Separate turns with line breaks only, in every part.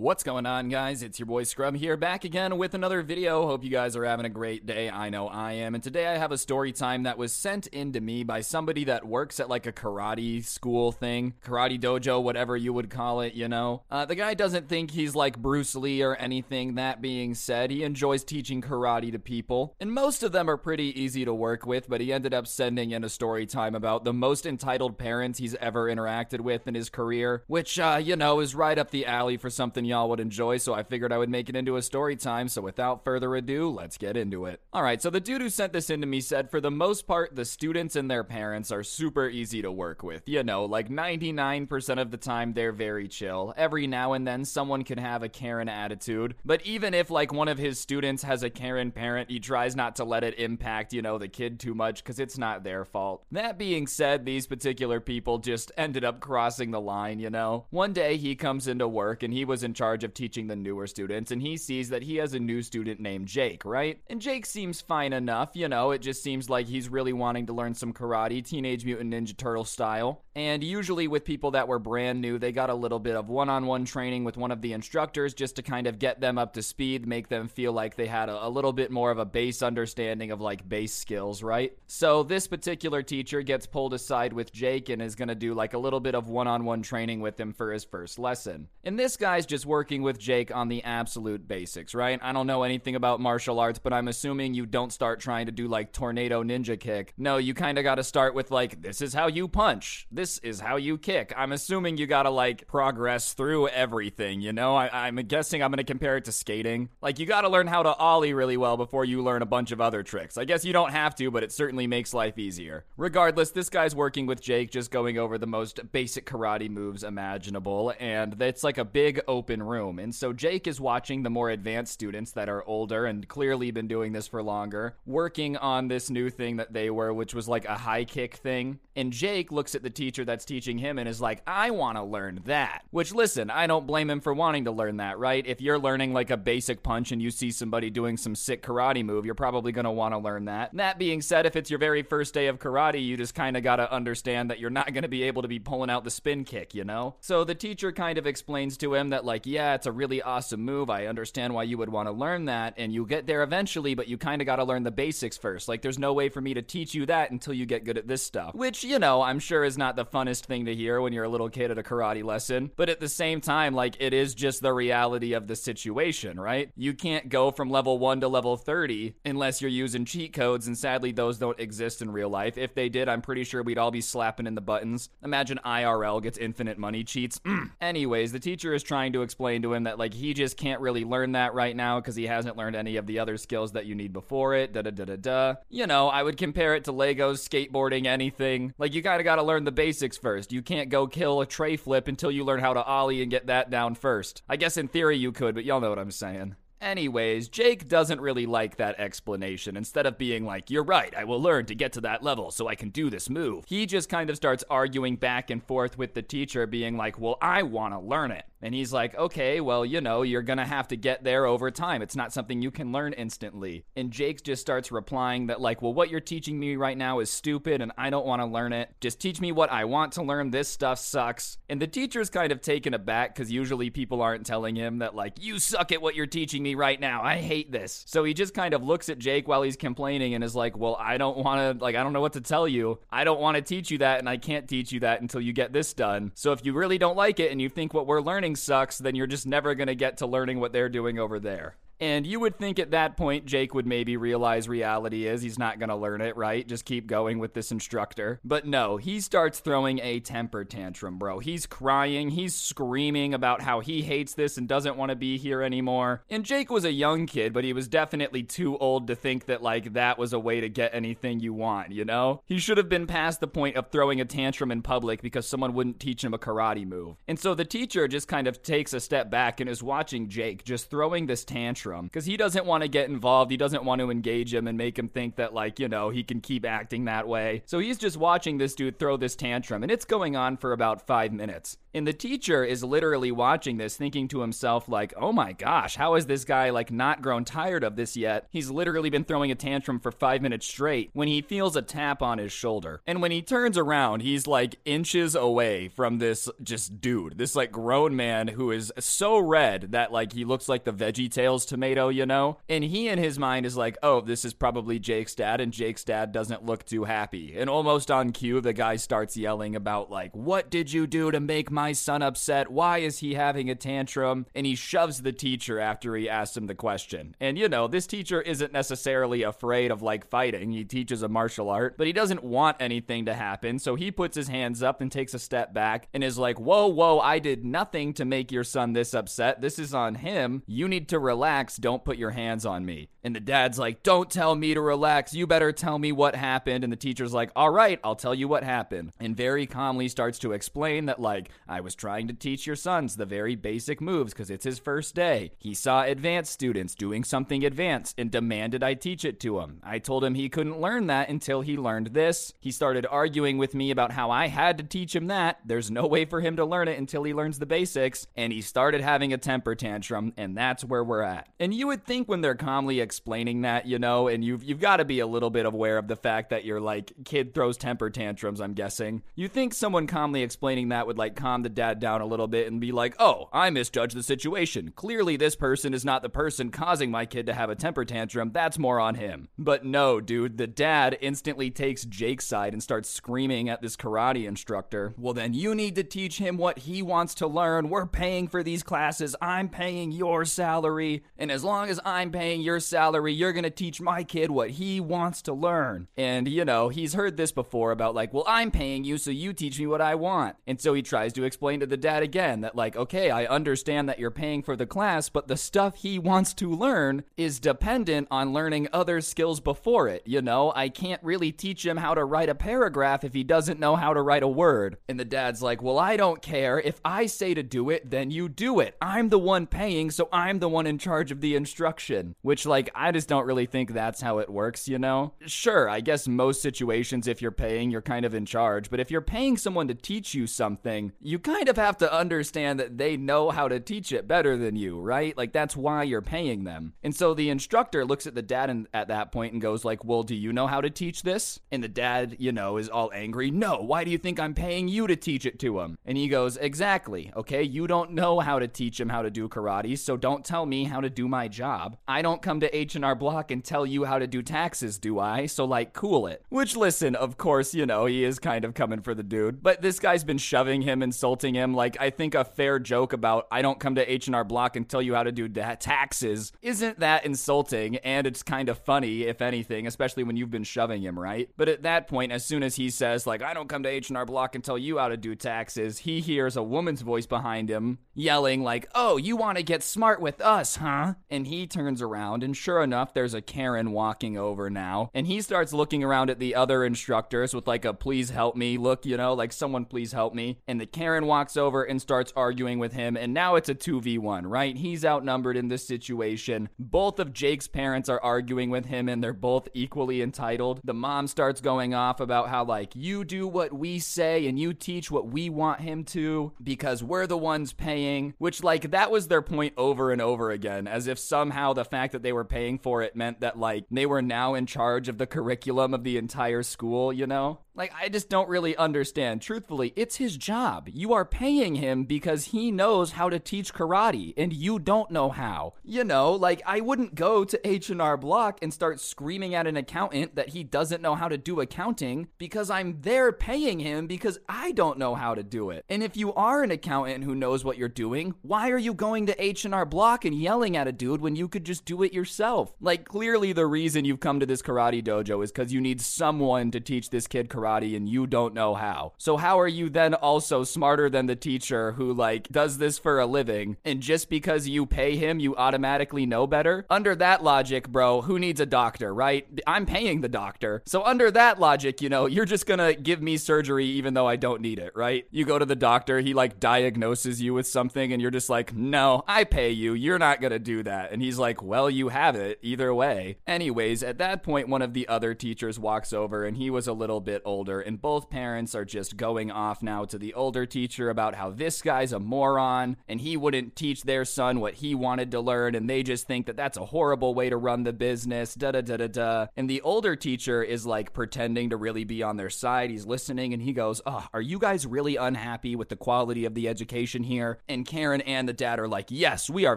What's going on, guys? It's your boy Scrub here, back again with another video. Hope you guys are having a great day. I know I am. And today I have a story time that was sent in to me by somebody that works at like a karate school thing, karate dojo, whatever you would call it, you know. Uh, the guy doesn't think he's like Bruce Lee or anything. That being said, he enjoys teaching karate to people. And most of them are pretty easy to work with, but he ended up sending in a story time about the most entitled parents he's ever interacted with in his career, which, uh, you know, is right up the alley for something y'all would enjoy, so I figured I would make it into a story time. So without further ado, let's get into it. All right, so the dude who sent this in to me said for the most part, the students and their parents are super easy to work with. You know, like 99% of the time, they're very chill. Every now and then, someone can have a Karen attitude, but even if like one of his students has a Karen parent, he tries not to let it impact, you know, the kid too much because it's not their fault. That being said, these particular people just ended up crossing the line, you know. One day he comes into work and he was in charge of teaching the newer students, and he sees that he has a new student named Jake, right? And Jake seems fine enough, you know, it just seems like he's really wanting to learn some karate, Teenage Mutant Ninja Turtle style. And usually with people that were brand new, they got a little bit of one on one training with one of the instructors just to kind of get them up to speed, make them feel like they had a, a little bit more of a base understanding of like base skills, right? So this particular teacher gets pulled aside with Jake and is to do like a little bit of one on one training with him for his first lesson. And this guy's just working with Jake on the absolute basics, right? I don't know anything about martial arts, but I'm assuming you don't start trying to do like tornado ninja kick. No, you kind of got to start with like, this is how you punch, this is how you kick. I'm assuming you got to like progress through everything, you know? I- am guessing I'm going to compare it to skating. Like, you got to learn how to ollie really well before you learn a bunch of other tricks. I guess you don't have to, but it certainly makes life easier. Regardless, this guy's working with Jake, just going over the most basic karate moves imaginable, and it's like a big open room. And so Jake is watching the more advanced students that are older and clearly been doing this for longer, working on this new thing that they were, which was like a high kick thing. And Jake looks at the teacher that's teaching him and is like, I want to learn that. Which, listen, I don't blame him for wanting to learn that, right? If you're learning like a basic punch and you see somebody doing some sick karate move, you're probably going to want to learn that. That being said, if it's your very first day of karate, you just kind of got to understand that you're not going to be able to be pulling out the spin kick, you know? So the teacher kind of explains to him that, like, yeah, it's a really awesome move. I understand why you would want to learn that, and you'll get there eventually, but you kind of got to learn the basics first. Like, there's no way for me to teach you that until you get good at this stuff. Which, you know, I'm sure is not the funnest thing to hear when you're a little kid at a karate lesson. But at the same time, like, it is just the reality of the situation, right? You can't go from level 1 to level 30 unless you're using cheat codes, and sadly, those don't exist in real life. If they did, I'm pretty sure we'd all be slapping in the buttons. Imagine IRL gets infinite money cheats. Anyways, the teacher is trying to explain to him that, like, he just can't really learn that right now because he hasn't learned any of the other skills that you need before it. Da da da da da. You know, I would compare it to Legos, skateboarding, anything. Like, you kind of got to learn the basics first. You can't go kill a tray flip until you learn how to ollie and get that down first. I guess in theory you could, but y'all know what I'm saying. Anyways, Jake doesn't really like that explanation. Instead of being like, you're right, I will learn to get to that level so I can do this move, he just kind of starts arguing back and forth with the teacher, being like, well, I want to learn it. And he's like, okay, well, you know, you're gonna have to get there over time. It's not something you can learn instantly. And Jake just starts replying that, like, well, what you're teaching me right now is stupid and I don't wanna learn it. Just teach me what I want to learn. This stuff sucks. And the teacher's kind of taken aback because usually people aren't telling him that, like, you suck at what you're teaching me right now. I hate this. So he just kind of looks at Jake while he's complaining and is like, well, I don't wanna, like, I don't know what to tell you. I don't wanna teach you that and I can't teach you that until you get this done. So if you really don't like it and you think what we're learning, sucks, then you're just never going to get to learning what they're doing over there. And you would think at that point Jake would maybe realize reality is he's not going to learn it, right? Just keep going with this instructor. But no, he starts throwing a temper tantrum, bro. He's crying, he's screaming about how he hates this and doesn't want to be here anymore. And Jake was a young kid, but he was definitely too old to think that like that was a way to get anything you want, you know? He should have been past the point of throwing a tantrum in public because someone wouldn't teach him a karate move. And so the teacher just kind of takes a step back and is watching Jake just throwing this tantrum because he doesn't want to get involved. He doesn't want to engage him and make him think that, like, you know, he can keep acting that way. So he's just watching this dude throw this tantrum, and it's going on for about five minutes. And the teacher is literally watching this, thinking to himself, like, oh my gosh, how has this guy, like, not grown tired of this yet? He's literally been throwing a tantrum for five minutes straight when he feels a tap on his shoulder. And when he turns around, he's like inches away from this just dude, this like grown man who is so red that, like, he looks like the Veggie Tales tomato, you know? And he in his mind is like, oh, this is probably Jake's dad, and Jake's dad doesn't look too happy. And almost on cue, the guy starts yelling about, like, what did you do to make my son upset? Why is he having a tantrum? And he shoves the teacher after he asks him the question. And you know, this teacher isn't necessarily afraid of like fighting. He teaches a martial art, but he doesn't want anything to happen. So he puts his hands up and takes a step back and is like, Whoa, whoa, I did nothing to make your son this upset. This is on him. You need to relax. Don't put your hands on me. And the dad's like, Don't tell me to relax. You better tell me what happened. And the teacher's like, All right, I'll tell you what happened. And very calmly starts to explain that, like, I was trying to teach your sons the very basic moves because it's his first day. He saw advanced students doing something advanced and demanded I teach it to him. I told him he couldn't learn that until he learned this. He started arguing with me about how I had to teach him that. There's no way for him to learn it until he learns the basics. And he started having a temper tantrum, and that's where we're at. And you would think when they're calmly explaining that, you know, and you've you've got to be a little bit aware of the fact that your like kid throws temper tantrums, I'm guessing. You think someone calmly explaining that would like calm the dad down a little bit and be like, "Oh, I misjudged the situation. Clearly this person is not the person causing my kid to have a temper tantrum. That's more on him." But no, dude, the dad instantly takes Jake's side and starts screaming at this karate instructor. "Well, then you need to teach him what he wants to learn. We're paying for these classes. I'm paying your salary, and as long as I'm paying your salary, salary, you're going to teach my kid what he wants to learn. And, you know, he's heard this before about, like, well, I'm paying you, so you teach me what I want. And so he tries to explain to the dad again that, like, okay, I understand that you're paying for the class, but the stuff he wants to learn is dependent on learning other skills before it. You know, I can't really teach him how to write a paragraph if he doesn't know how to write a word. And the dad's like, well, I don't care. If I say to do it, then you do it. I'm the one paying, so I'm the one in charge of the instruction. Which, like, I just don't really think that's how it works, you know? Sure, I guess most situations, if you're paying, you're kind of in charge. But if you're paying someone to teach you something, you kind of have to understand that they know how to teach it better than you, right? Like, that's why you're paying them. And so the instructor looks at the dad and, at that point and goes like, well, do you know how to teach this? And the dad, you know, is all angry. No, why do you think I'm paying you to teach it to him? And he goes, exactly, okay? You don't know how to teach him how to do karate, so don't tell me how to do my job. I don't come to H&R Block and tell you how to do taxes, do I? So like cool it. Which listen, of course, you know, he is kind of coming for the dude, but this guy's been shoving him, insulting him. Like I think a fair joke about I don't come to H&R Block and tell you how to do da- taxes isn't that insulting and it's kind of funny if anything, especially when you've been shoving him, right? But at that point as soon as he says like I don't come to H&R Block and tell you how to do taxes, he hears a woman's voice behind him yelling like, "Oh, you want to get smart with us, huh?" And he turns around and sure enough, there's a Karen walking over now, and he starts looking around at the other instructors with like a please help me look, you know, like someone please help me. And the Karen walks over and starts arguing with him, and now it's a 2v1, right? He's outnumbered in this situation. Both of Jake's parents are arguing with him, and they're both equally entitled. The mom starts going off about how, like, you do what we say and you teach what we want him to because we're the ones paying, which, like, that was their point over and over again, as if somehow the fact that they were paying for it meant that like they were now in charge of the curriculum of the entire school, you know? Like, I just don't really understand. Truthfully, it's his job. You are paying him because he knows how to teach karate, and you don't know how. You know, like, I wouldn't go to H&R Block and start screaming at an accountant that he doesn't know how to do accounting because I'm there paying him because I don't know how to do it. And if you are an accountant who knows what you're doing, why are you going to H&R Block and yelling at a dude when you could just do it yourself? Like, clearly, the reason you've come to this karate dojo is because you need someone to teach this kid karate and you don't know how. So, how are you then also smarter than the teacher who, like, does this for a living? And just because you pay him, you automatically know better? Under that logic, bro, who needs a doctor, right? I'm paying the doctor. So, under that logic, you know, you're just gonna give me surgery even though I don't need it, right? You go to the doctor, he like diagnoses you with something, and you're just like, no, I pay you. You're not gonna do that. And he's like, well, you have it either way. Anyways, at that point, one of the other teachers walks over, and he was a little bit older, and both parents are just going off now to the older teacher about how this guy's a moron, and he wouldn't teach their son what he wanted to learn, and they just think that that's a horrible way to run the business, da da da da da. And the older teacher is like pretending to really be on their side. He's listening, and he goes, oh, are you guys really unhappy with the quality of the education here? And Karen and the dad are like, yes, we are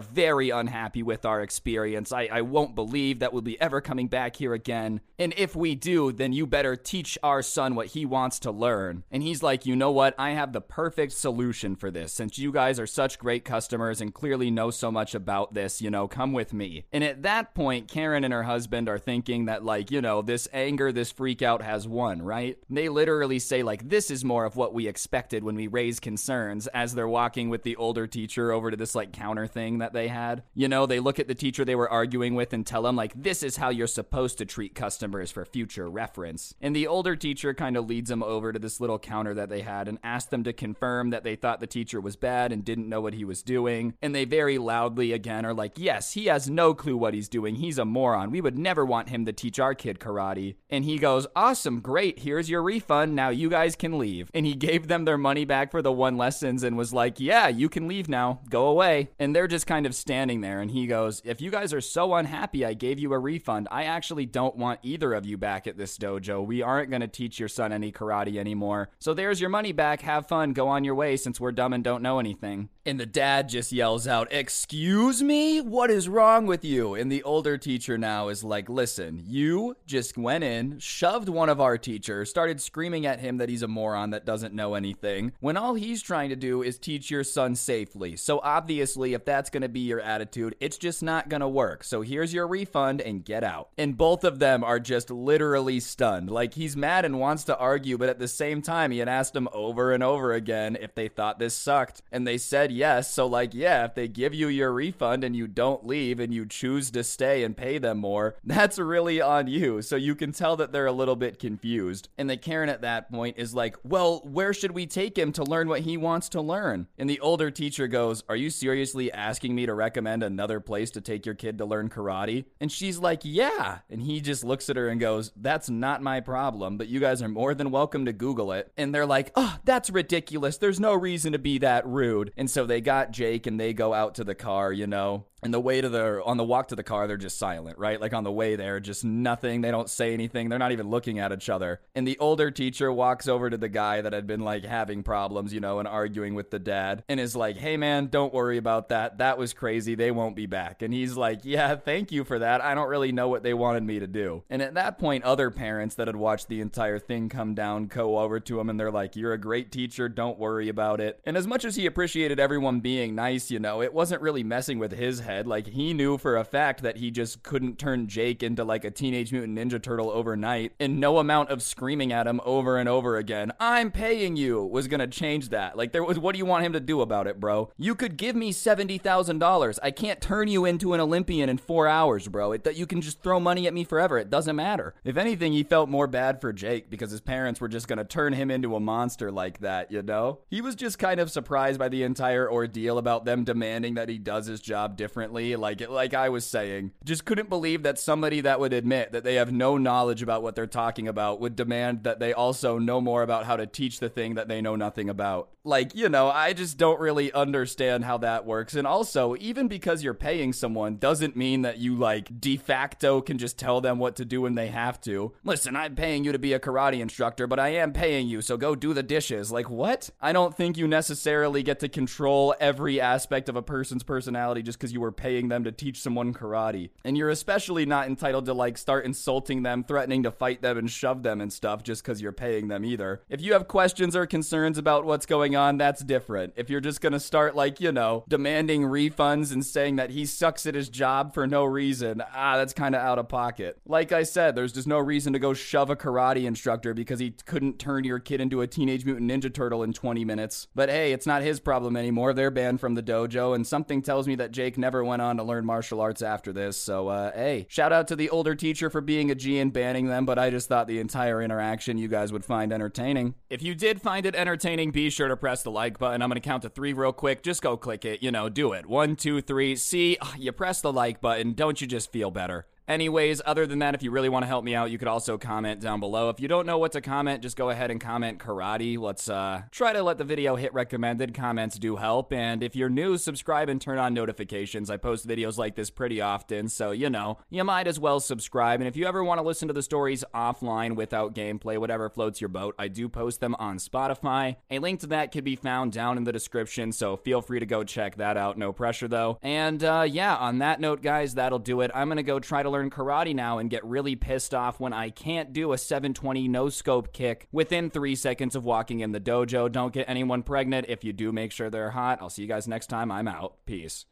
very unhappy with our experience. I, I won't believe that we'll be ever coming back here again. And if we do, then you better teach our son what he wants to learn. And he's like, you know what? I have the perfect solution for this. Since you guys are such great customers and clearly know so much about this, you know, come with me. And at that point, Karen and her husband are thinking that, like, you know, this anger, this freak out has won, right? They literally say, like, this is more of what we expected when we raise concerns as they're walking with the older teacher over to this, like, counter thing that they had. You know, they look at the teacher they were arguing with and tell him, like, this is how you're supposed to treat customers for future reference. And the older teacher kind of leads them over to this little counter that they had and asks them to confirm that they thought the teacher was bad and didn't know what he was doing. And they very loudly again are like, yes, he has no clue what he's doing. He's a moron. We would never want him to teach our kid karate. And he goes, awesome, great. Here's your refund. Now you guys can leave. And he gave them their money back for the one lessons and was like, yeah, you can leave now. Go away. And they're just kind of standing there. And he goes, if you guys are so unhappy I gave you a refund, I actually don't want either of you back at this dojo. We aren't going to teach your son any karate anymore. So there's your money back. Have fun. Go on your way since we're dumb and don't know anything. And the dad just yells out, Excuse me? What is wrong with you? And the older teacher now is like, Listen, you just went in, shoved one of our teachers, started screaming at him that he's a moron that doesn't know anything, when all he's trying to do is teach your son safely. So obviously, if that's going to be your attitude, it's just not going to work. So here's your refund and get out. And both of them are just literally stunned. Like he's mad and wants to argue, but at the same time, he had asked them over and over again if they thought this sucked. And they said yes. So, like, yeah, if they give you your refund and you don't leave and you choose to stay and pay them more, that's really on you. So you can tell that they're a little bit confused. And the Karen at that point is like, well, where should we take him to learn what he wants to learn? And the older teacher goes, Are you seriously asking me to recommend another place to take your kid to learn karate? And she's like, Yeah. And he just looks at her and goes, That's not my problem, but you guys are more than welcome to Google it. And they're like, Oh, that's ridiculous. There's no reason to be that rude. And so they got Jake and they go out to the car, you know. And the way to the on the walk to the car, they're just silent, right? Like on the way there, just nothing. They don't say anything. They're not even looking at each other. And the older teacher walks over to the guy that had been like having problems, you know, and arguing with the dad, and is like, "Hey man, don't worry about that. That was crazy. They won't be back." And he's like, "Yeah, thank you for that. I don't really know what they wanted me to do." And at that point, other parents that had watched the entire thing come down go over to him and they're like, "You're a great teacher. Don't worry about it." And as much as he appreciated everyone being nice, you know, it wasn't really messing with his head. Like he knew for a fact that he just couldn't turn Jake into like a teenage mutant ninja turtle overnight, and no amount of screaming at him over and over again, "I'm paying you," was gonna change that. Like there was, what do you want him to do about it, bro? You could give me seventy thousand dollars. I can't turn you into an Olympian in four hours, bro. It, you can just throw money at me forever. It doesn't matter. If anything, he felt more bad for Jake because his parents were just gonna turn him into a monster like that. You know, he was just kind of surprised by the entire ordeal about them demanding that he does his job Like like I was saying, just couldn't believe that somebody that would admit that they have no knowledge about what they're talking about would demand that they also know more about how to teach the thing that they know nothing about. Like, you know, I just don't really understand how that works. And also, even because you're paying someone doesn't mean that you like de facto can just tell them what to do when they have to. Listen, I'm paying you to be a karate instructor, but I am paying you, so go do the dishes. Like, what? I don't think you necessarily get to control every aspect of a person's personality just because you were paying them to teach someone karate. And you're especially not entitled to like start insulting them, threatening to fight them and shove them and stuff just because you're paying them either. If you have questions or concerns about what's going on, that's different. If you're just gonna start like, you know, demanding refunds and saying that he sucks at his job for no reason, ah, that's kind of out of pocket. Like I said, there's just no reason to go shove a karate instructor because he couldn't turn your kid into a Teenage Mutant Ninja Turtle in 20 minutes. But hey, it's not his problem anymore. They're banned from the dojo, and something tells me that Jake never went on to learn martial arts after this. So, uh, hey, shout out to the older teacher for being a G and banning them, but I just thought the entire interaction you guys would find entertaining. If you did find it entertaining, be sure to press the like button. I'm going to count to three real quick. Just go click it. You know, do it. One, two, three. See, you press the like button. Don't you just feel better? Anyways, other than that, if you really want to help me out, you could also comment down below. If you don't know what to comment, just go ahead and comment karate. Let's uh, try to let the video hit recommended. Comments do help. And if you're new, subscribe and turn on notifications. I post videos like this pretty often, so you know, you might as well subscribe. And if you ever want to listen to the stories offline without gameplay, whatever floats your boat, I do post them on Spotify. A link to that can be found down in the description, so feel free to go check that out. No pressure though. And uh, yeah, on that note, guys, that'll do it. I'm gonna go try to learn karate now and get really pissed off when I can't do a 720 no scope kick within three seconds of walking in the dojo. Don't get anyone pregnant. If you do, make sure they're hot. I'll see you guys next time. I'm out. Peace.